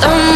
someone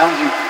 tell you